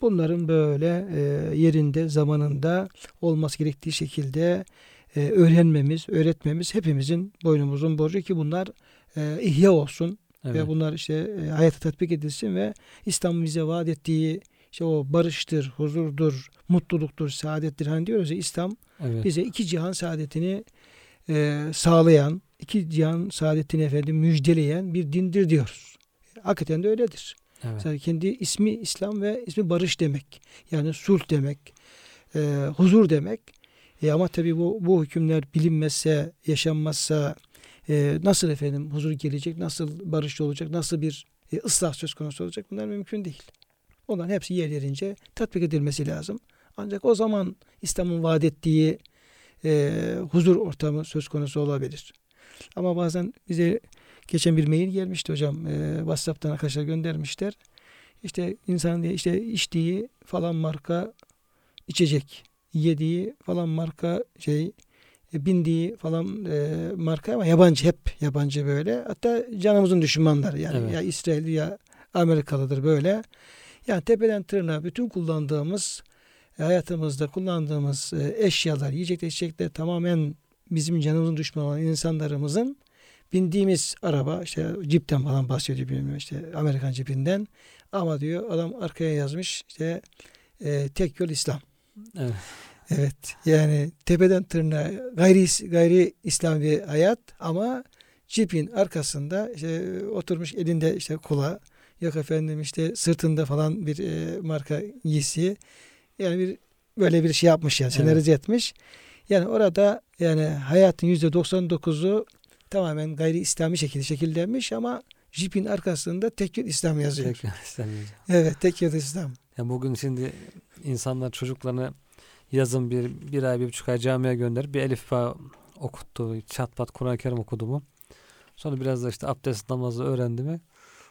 S1: Bunların böyle e, yerinde, zamanında olması gerektiği şekilde e, öğrenmemiz, öğretmemiz hepimizin boynumuzun borcu ki bunlar e, ihya olsun
S2: Evet.
S1: ve bunlar işte e, hayata tatbik edilsin ve İslam'ın bize vaat ettiği işte o barıştır, huzurdur, mutluluktur, saadettir. Hani diyoruz ya İslam
S2: evet.
S1: bize iki cihan saadetini e, sağlayan, iki cihan saadetini efendim müjdeleyen bir dindir diyoruz. Hakikaten de öyledir.
S2: evet.
S1: Mesela kendi ismi İslam ve ismi barış demek. Yani sulh demek, e, huzur demek. E, ama tabii bu, bu hükümler bilinmezse, yaşanmazsa e, nasıl efendim huzur gelecek, nasıl barış olacak, nasıl bir e, ıslah söz konusu olacak bunlar mümkün değil. Onların hepsi yerlerince tatbik edilmesi lazım. Ancak o zaman İslam'ın vaat ettiği e, huzur ortamı söz konusu olabilir. Ama bazen bize geçen bir mail gelmişti hocam. E, WhatsApp'tan arkadaşlar göndermişler. İşte insanın diye işte içtiği falan marka içecek, yediği falan marka şey, e, bindiği falan e, marka ama yabancı hep yabancı böyle. Hatta canımızın düşmanları yani
S2: Evet.
S1: ya İsrail ya Amerikalıdır böyle. Yani tepeden tırnağa bütün kullandığımız e, hayatımızda kullandığımız e, eşyalar, yiyecekler, içecekler tamamen bizim canımızın düşmanı olan insanlarımızın bindiğimiz araba işte cipten falan bahsediyor bilmiyorum işte Amerikan cipinden ama diyor adam arkaya yazmış işte e, tek yol İslam.
S2: Evet.
S1: Evet yani tepeden tırnağa gayri, gayri İslam bir hayat ama cipin arkasında işte oturmuş elinde işte kola yok efendim işte sırtında falan bir e, marka giysi yani bir böyle bir şey yapmış yani senarize etmiş. Yani orada yani hayatın yüzde 99'u tamamen gayri İslami şekilde şekillenmiş ama jipin arkasında tek yol İslam yazıyor.
S2: Tekrar istemiyorum.
S1: Evet tek yol İslam.
S2: Ya bugün şimdi insanlar çocuklarını yazın bir, bir ay, bir buçuk ay camiye gönderip bir elif bağ okuttu. Çat pat Kur'an-ı Kerim okudu mu. Sonra biraz da işte abdest namazı öğrendi mi.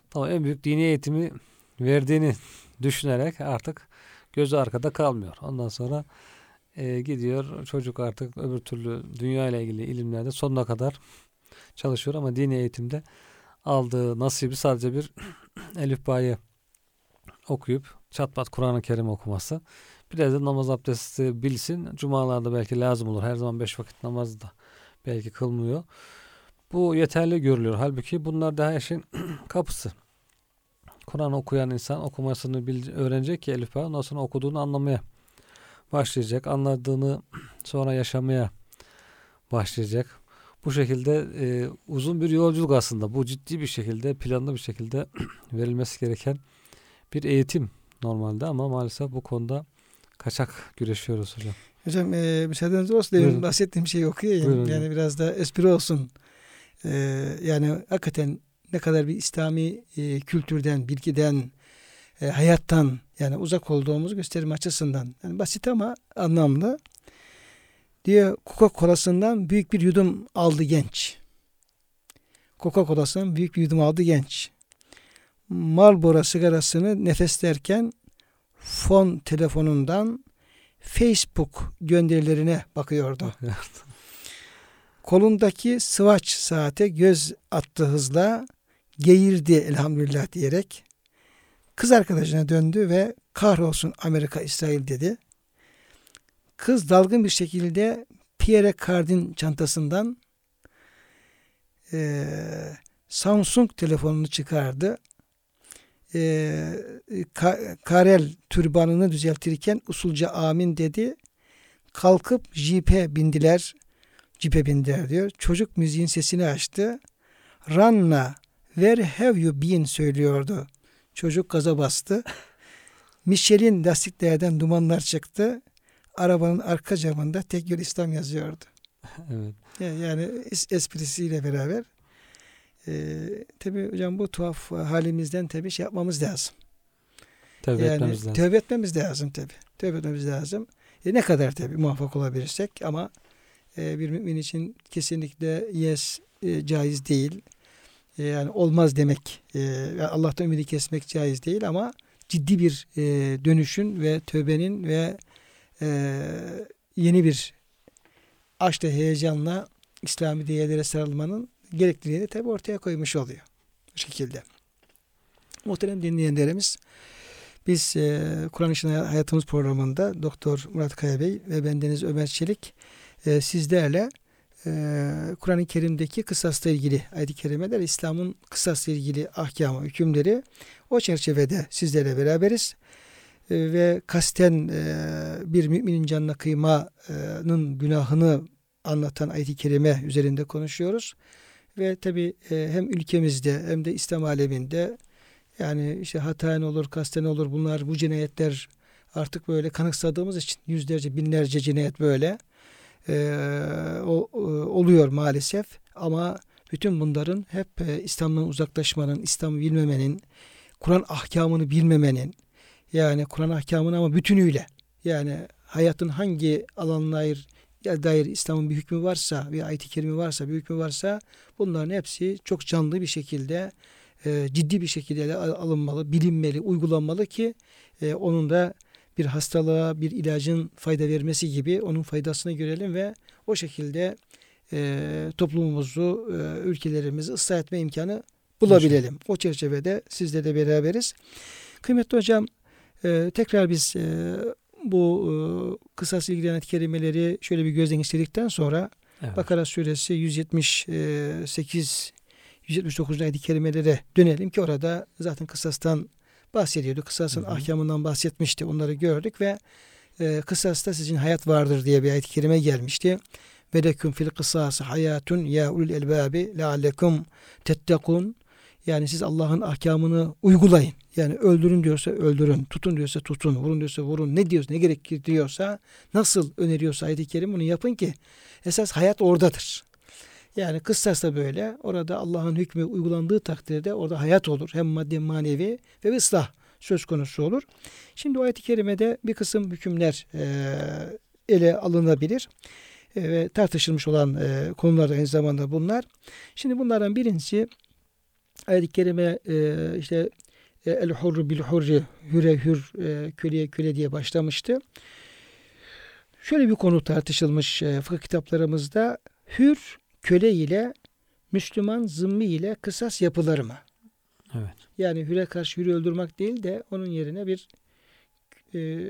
S2: Tamam en büyük dini eğitimi verdiğini düşünerek artık gözü arkada kalmıyor. Ondan sonra e, gidiyor çocuk artık öbür türlü dünya ile ilgili ilimlerde sonuna kadar çalışıyor ama dini eğitimde aldığı nasibi sadece bir elif bağ'ı okuyup çatpat Kur'an-ı Kerim okuması. Biraz da namaz abdesti bilsin. Cumalarda belki lazım olur. Her zaman beş vakit namaz da belki kılmıyor. Bu yeterli görülüyor. Halbuki bunlar daha işin kapısı. Kur'an okuyan insan okumasını öğrenecek ki Elif Bağ. Ondan sonra okuduğunu anlamaya başlayacak. Anladığını sonra yaşamaya başlayacak. Bu şekilde e, uzun bir yolculuk aslında. Bu ciddi bir şekilde planlı bir şekilde verilmesi gereken bir eğitim normalde ama maalesef bu konuda kaçak güreşiyoruz hocam.
S1: Hocam e, müsaadeniz olsun demin bahsettiğim şeyi okuyayım.
S2: Buyurun
S1: yani biraz da espri olsun. E, yani hakikaten ne kadar bir İslami e, kültürden, bilgiden, e, hayattan yani uzak olduğumuzu gösterme açısından. Yani basit ama anlamlı. Diyor Coca-Cola'sından büyük bir yudum aldı genç. Coca-Cola'sından büyük bir yudum aldı genç. Marlboro sigarasını nefeslerken fon telefonundan Facebook gönderilerine bakıyordu. Kolundaki sıvaç saate göz attı hızla geğirdi elhamdülillah diyerek kız arkadaşına döndü ve kahrolsun Amerika İsrail dedi. Kız dalgın bir şekilde Pierre Cardin çantasından eee, Samsung telefonunu çıkardı. Ee, ka- Karel türbanını düzeltirken usulca amin dedi. Kalkıp jipe bindiler. Jipe bindiler diyor. Çocuk müziğin sesini açtı. Ranna where have you been söylüyordu. Çocuk gaza bastı. Michelin lastiklerden dumanlar çıktı. Arabanın arka camında tek yol İslam yazıyordu.
S2: evet.
S1: Yani es- esprisiyle beraber. Ee, tabii hocam bu tuhaf halimizden tabii şey yapmamız lazım.
S2: Tevbe
S1: yani
S2: etmemiz lazım.
S1: tövbe etmemiz lazım tabii. Tövbe etmemiz lazım. E, ne kadar tabii muvaffak olabilirsek ama e, bir mümin için kesinlikle yes e, caiz değil. E, yani olmaz demek. E, Allah'tan ümidi kesmek caiz değil ama ciddi bir e, dönüşün ve tövbenin ve e, yeni bir aşkla heyecanla İslami değerlere sarılmanın gerekliliğini tabi ortaya koymuş oluyor. Bu şekilde. Muhterem dinleyenlerimiz biz e, Kur'an İşin Hayatımız programında Doktor Murat Kaya Bey ve bendeniz Ömer Çelik e, sizlerle e, Kur'an-ı Kerim'deki kısasla ilgili ayet-i kerimeler, İslam'ın kısasla ilgili ahkamı, hükümleri o çerçevede sizlerle beraberiz. Ve kasten bir müminin canına kıymanın günahını anlatan ayet-i kerime üzerinde konuşuyoruz. Ve tabi hem ülkemizde hem de İslam aleminde yani işte hataen olur, kasten olur bunlar bu cinayetler artık böyle kanıksadığımız için yüzlerce binlerce cinayet böyle e, o, e, oluyor maalesef. Ama bütün bunların hep e, İslam'dan uzaklaşmanın, İslam'ı bilmemenin, Kur'an ahkamını bilmemenin yani Kur'an ahkamını ama bütünüyle yani hayatın hangi alanına dair İslam'ın bir hükmü varsa, bir ayet-i kerimi varsa, bir hükmü varsa bunların hepsi çok canlı bir şekilde e, ciddi bir şekilde alınmalı, bilinmeli, uygulanmalı ki e, onun da bir hastalığa, bir ilacın fayda vermesi gibi onun faydasını görelim ve o şekilde e, toplumumuzu, e, ülkelerimizi ıslah etme imkanı bulabilelim. O çerçevede sizle de beraberiz. Kıymetli hocam, e, tekrar biz e, bu e, kısas ilgilenen kelimeleri şöyle bir gözden geçirdikten sonra evet. Bakara suresi 178 179 ayet-i kerimelere dönelim ki orada zaten kısastan bahsediyordu. Kısasın hı hı. ahkamından bahsetmişti. Onları gördük ve e, kısasta sizin hayat vardır diye bir ayet-i kerime gelmişti. Ve leküm fil kısası hayatun ya ulul elbabi leallekum tettekun. Yani siz Allah'ın ahkamını uygulayın. Yani öldürün diyorsa öldürün, tutun diyorsa tutun, vurun diyorsa vurun. Ne diyorsa, ne gerektiriyorsa, nasıl öneriyorsa ayet-i kerim bunu yapın ki esas hayat oradadır. Yani kıssas da böyle. Orada Allah'ın hükmü uygulandığı takdirde orada hayat olur. Hem maddi manevi ve ıslah söz konusu olur. Şimdi o ayet-i kerimede bir kısım hükümler e, ele alınabilir. E, ve tartışılmış olan e, konular aynı zamanda bunlar. Şimdi bunlardan birincisi ayet-i kerime e, işte el hurru bil hurri hüre hür e, köleye köle diye başlamıştı. Şöyle bir konu tartışılmış e, fıkıh kitaplarımızda. Hür köle ile Müslüman zımmi ile kısas yapılır mı?
S2: Evet.
S1: Yani hüre karşı hürü öldürmek değil de onun yerine bir e,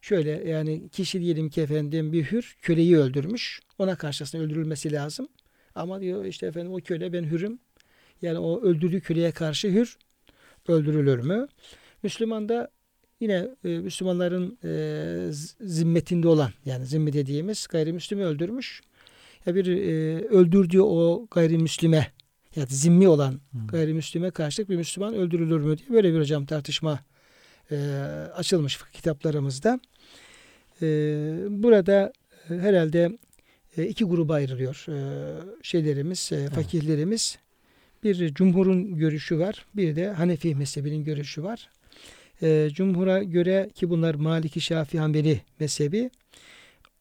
S1: şöyle yani kişi diyelim ki efendim bir hür köleyi öldürmüş. Ona karşısında öldürülmesi lazım. Ama diyor işte efendim o köle ben hürüm. Yani o öldürdüğü köleye karşı hür öldürülür mü? Müslüman da yine e, Müslümanların e, zimmetinde olan yani zimmi dediğimiz gayrimüslimi öldürmüş bir e, öldürdüğü o gayrimüslime yani zimmi olan gayrimüslime karşılık bir Müslüman öldürülür mü diye böyle bir hocam tartışma e, açılmış kitaplarımızda. E, burada e, herhalde e, iki gruba ayrılıyor e, şeylerimiz, e, fakirlerimiz. Bir cumhurun görüşü var, bir de Hanefi mezhebinin görüşü var. E, cumhura göre ki bunlar Maliki Şafii Hanbeli mezhebi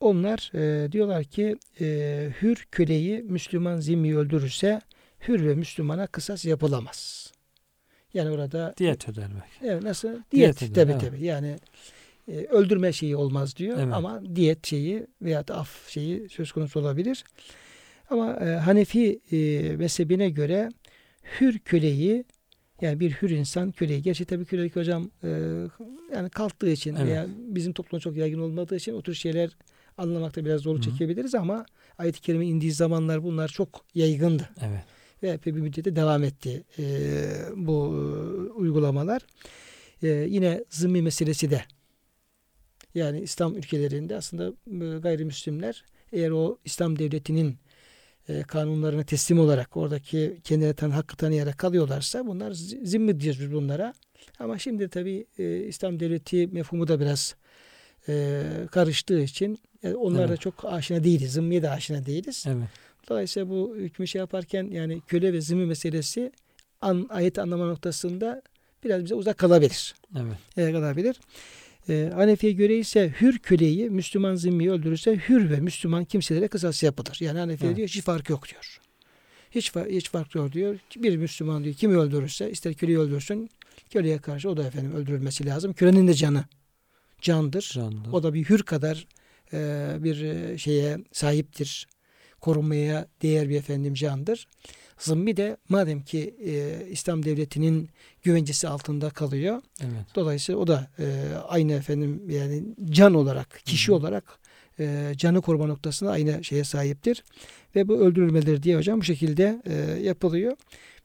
S1: onlar e, diyorlar ki e, hür köleyi Müslüman zimmi öldürürse hür ve Müslümana kısas yapılamaz. Yani orada
S2: diyet ödenmek.
S1: Evet nasıl? Diyet, diyet tabii tabii. Yani e, öldürme şeyi olmaz diyor evet. ama diyet şeyi veya af şeyi söz konusu olabilir. Ama e, Hanefi e, mezhebine göre hür köleyi yani bir hür insan köleyi. Gerçi tabii kölelik hocam e, yani kalktığı için evet. veya bizim toplumda çok yaygın olmadığı için o tür şeyler anlamakta biraz zorluk çekebiliriz ama ayet-i kerime indiği zamanlar bunlar çok yaygındı.
S2: Evet.
S1: ve epey bir müddete devam etti e, bu uygulamalar. E, yine zımmi meselesi de yani İslam ülkelerinde aslında gayrimüslimler eğer o İslam devletinin e, kanunlarına teslim olarak oradaki kendine tan hakkı tanıyarak kalıyorlarsa bunlar zimmi diyoruz biz bunlara. Ama şimdi tabi e, İslam devleti mefhumu da biraz e, karıştığı için yani onlar evet. çok aşina değiliz. Zimmiye de aşina değiliz. Evet. Dolayısıyla bu hükmü şey yaparken yani köle ve zimmi meselesi an, ayet anlama noktasında biraz bize uzak kalabilir. Evet. E, kalabilir. E, Hanefi'ye göre ise hür köleyi Müslüman zimmiyi öldürürse hür ve Müslüman kimselere kısas yapılır. Yani Hanefi'ye evet. diyor hiç fark yok diyor. Hiç, hiç fark yok diyor. Bir Müslüman diyor kimi öldürürse ister köleyi öldürsün köleye karşı o da efendim öldürülmesi lazım. Kölenin de canı candır. candır. O da bir hür kadar e, bir e, şeye sahiptir. Korunmaya değer bir efendim candır. Zımmi de madem ki e, İslam devletinin güvencesi altında kalıyor. Evet. Dolayısıyla o da e, aynı efendim yani can olarak, kişi Hı-hı. olarak e, canı koruma noktasında aynı şeye sahiptir. Ve bu öldürülmeleri diye hocam bu şekilde e, yapılıyor.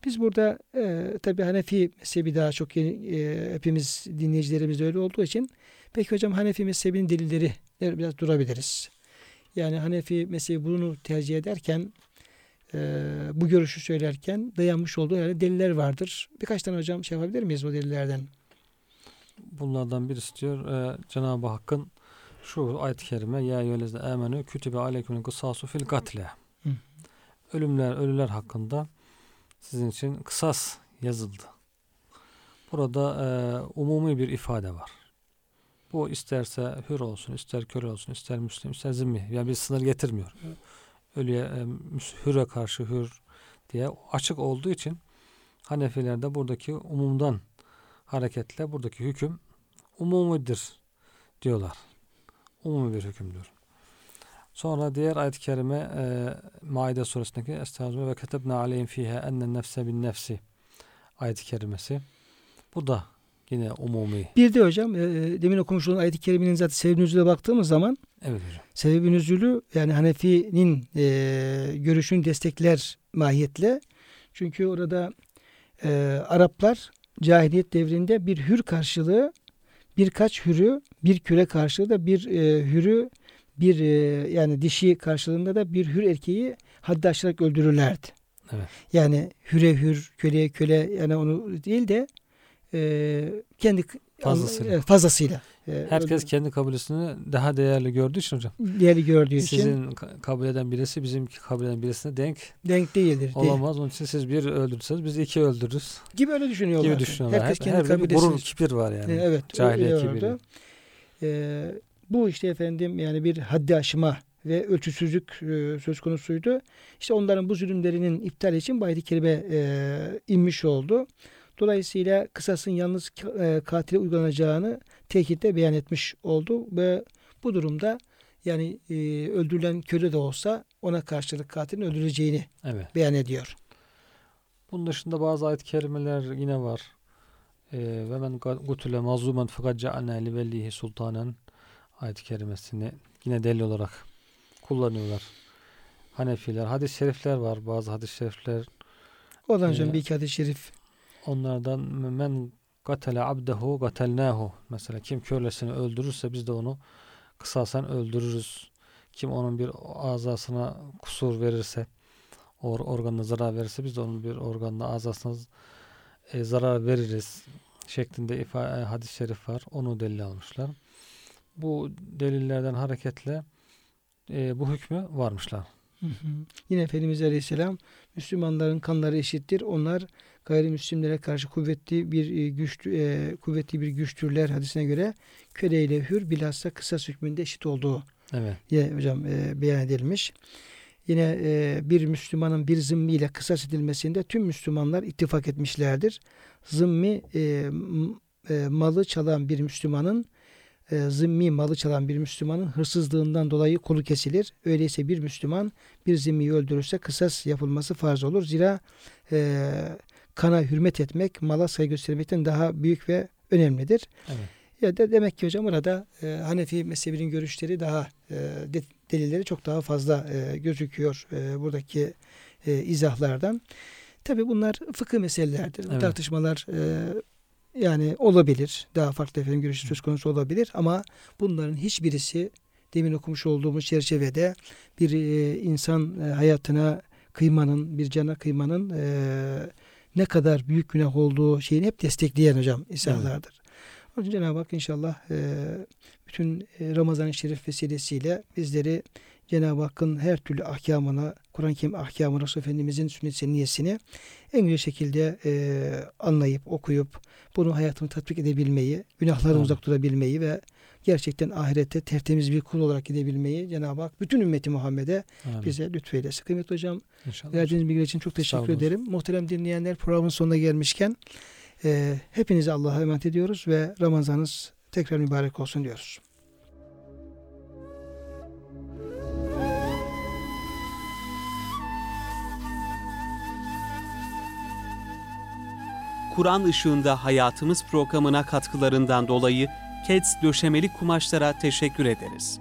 S1: Biz burada e, tabi Hanefi mezhebi daha çok yeni, e, hepimiz dinleyicilerimiz öyle olduğu için peki hocam Hanefi mezhebinin delilleri biraz durabiliriz. Yani Hanefi mezhebi bunu tercih ederken e, bu görüşü söylerken dayanmış olduğu yani deliller vardır. Birkaç tane hocam şey yapabilir miyiz bu delillerden?
S2: Bunlardan birisi diyor e, Cenab-ı Hakk'ın şu ayet-i kerime ya eyyühellezine amenü kütübe aleykumul kısasu fil katle. Ölümler, ölüler hakkında sizin için kısas yazıldı. Burada e, umumi bir ifade var. Bu isterse hür olsun, ister köle olsun, ister müslim, ister zimmi. Yani bir sınır getirmiyor. Ölüye, e, hüre karşı hür diye açık olduğu için Hanefilerde buradaki umumdan hareketle buradaki hüküm umumidir diyorlar. Umumi bir hükümdür. Sonra diğer ayet-i kerime e, Maide suresindeki Estağfirullah ve ketebna aleyhim fiha ennen nefse bin nefsi ayet-i kerimesi. Bu da yine umumi.
S1: Bir de hocam e, e demin okumuş olan ayet-i kerimenin zaten sebebi nüzüle baktığımız zaman evet hocam. sebebi nüzülü yani Hanefi'nin e, görüşünü destekler mahiyetle. Çünkü orada e, Araplar cahiliyet devrinde bir hür karşılığı birkaç hürü bir küre karşılığı da bir e, hürü bir e, yani dişi karşılığında da bir hür erkeği haddi aşarak öldürürlerdi. Evet. Yani hüre hür, köleye köle yani onu değil de e, kendi fazlasıyla. E, fazlasıyla
S2: Herkes kendi kabilesini daha değerli gördüğü için hocam.
S1: Değerli gördüğü için.
S2: Sizin kabileden birisi bizimki kabileden birisine denk
S1: denk değildir.
S2: Olamaz. Değil. Onun için siz bir öldürürseniz biz iki öldürürüz.
S1: Gibi öyle düşünüyorlar.
S2: Gibi düşünüyorlar. Herkes kendi her, kabilesini. Gurur, kibir var yani.
S1: Evet. Cahiliye kibiri. Ee, bu işte efendim yani bir haddi aşma ve ölçüsüzlük e, söz konusuydu. İşte onların bu zulümlerinin iptal için bu ayet-i kerime e, inmiş oldu. Dolayısıyla kısasın yalnız e, katile uygulanacağını tekitte beyan etmiş oldu ve bu durumda yani e, öldürülen köle de olsa ona karşılık katilin öldürüleceğini evet. beyan ediyor.
S2: Bunun dışında bazı ayet-i kerimeler yine var. E, ve men gutule mazlumen fakat cealna li vellihi sultanen ayet-i kerimesini yine delil olarak kullanıyorlar. Hanefiler, hadis-i şerifler var. Bazı hadis-i şerifler.
S1: Oradan önce ee, bir iki hadis-i şerif.
S2: Onlardan men gatele abdehu gatelnahu. Mesela kim kölesini öldürürse biz de onu kısasen öldürürüz. Kim onun bir azasına kusur verirse, or organına zarar verirse biz de onun bir organına azasına e, zarar veririz şeklinde ifa, e, hadis-i şerif var. Onu delil almışlar bu delillerden hareketle e, bu hükmü varmışlar.
S1: Hı hı. Yine Efendimiz Aleyhisselam Müslümanların kanları eşittir. Onlar gayrimüslimlere karşı kuvvetli bir e, güç e, kuvvetli bir güçtürler hadisine göre köle ile hür bilhassa kısas hükmünde eşit olduğu evet. yine hocam e, beyan edilmiş. Yine e, bir Müslümanın bir zimmiyle kısas edilmesinde tüm Müslümanlar ittifak etmişlerdir. Zimmi e, e, malı çalan bir Müslümanın e, zimmi malı çalan bir Müslümanın hırsızlığından dolayı kolu kesilir. Öyleyse bir Müslüman bir zimmiyi öldürürse kısas yapılması farz olur. Zira e, kana hürmet etmek mala saygı göstermekten daha büyük ve önemlidir. Evet. Ya da demek ki hocam burada e, Hanefi mezhebinin görüşleri daha e, de, delilleri çok daha fazla e, gözüküyor e, buradaki e, izahlardan. Tabi bunlar fıkıh meselelerdir.
S2: Evet.
S1: tartışmalar e, yani olabilir. Daha farklı efendim görüşü söz konusu olabilir ama bunların hiçbirisi demin okumuş olduğumuz çerçevede bir e, insan e, hayatına kıymanın, bir cana kıymanın e, ne kadar büyük günah olduğu şeyini hep destekleyen hocam İsa'lardır. Onun için Cenab-ı Hak inşallah e, bütün e, Ramazan-ı Şerif vesilesiyle bizleri Cenab-ı Hakk'ın her türlü ahkamına, Kur'an-ı Kerim ahkamına, Resul Efendimizin sünnet seniyesini en güzel şekilde e, anlayıp, okuyup, bunu hayatımı tatbik edebilmeyi, günahlardan
S2: Amin.
S1: uzak durabilmeyi ve gerçekten ahirette tertemiz bir kul olarak gidebilmeyi Cenab-ı Hak bütün ümmeti Muhammed'e
S2: Amin.
S1: bize lütfeylesin. Kıymetli hocam
S2: İnşallah.
S1: verdiğiniz bilgiler için çok teşekkür ederim. Muhterem dinleyenler programın sonuna gelmişken e, hepinizi Allah'a emanet ediyoruz ve Ramazanınız tekrar mübarek olsun diyoruz.
S3: Kur'an ışığında hayatımız programına katkılarından dolayı KEDS döşemeli kumaşlara teşekkür ederiz.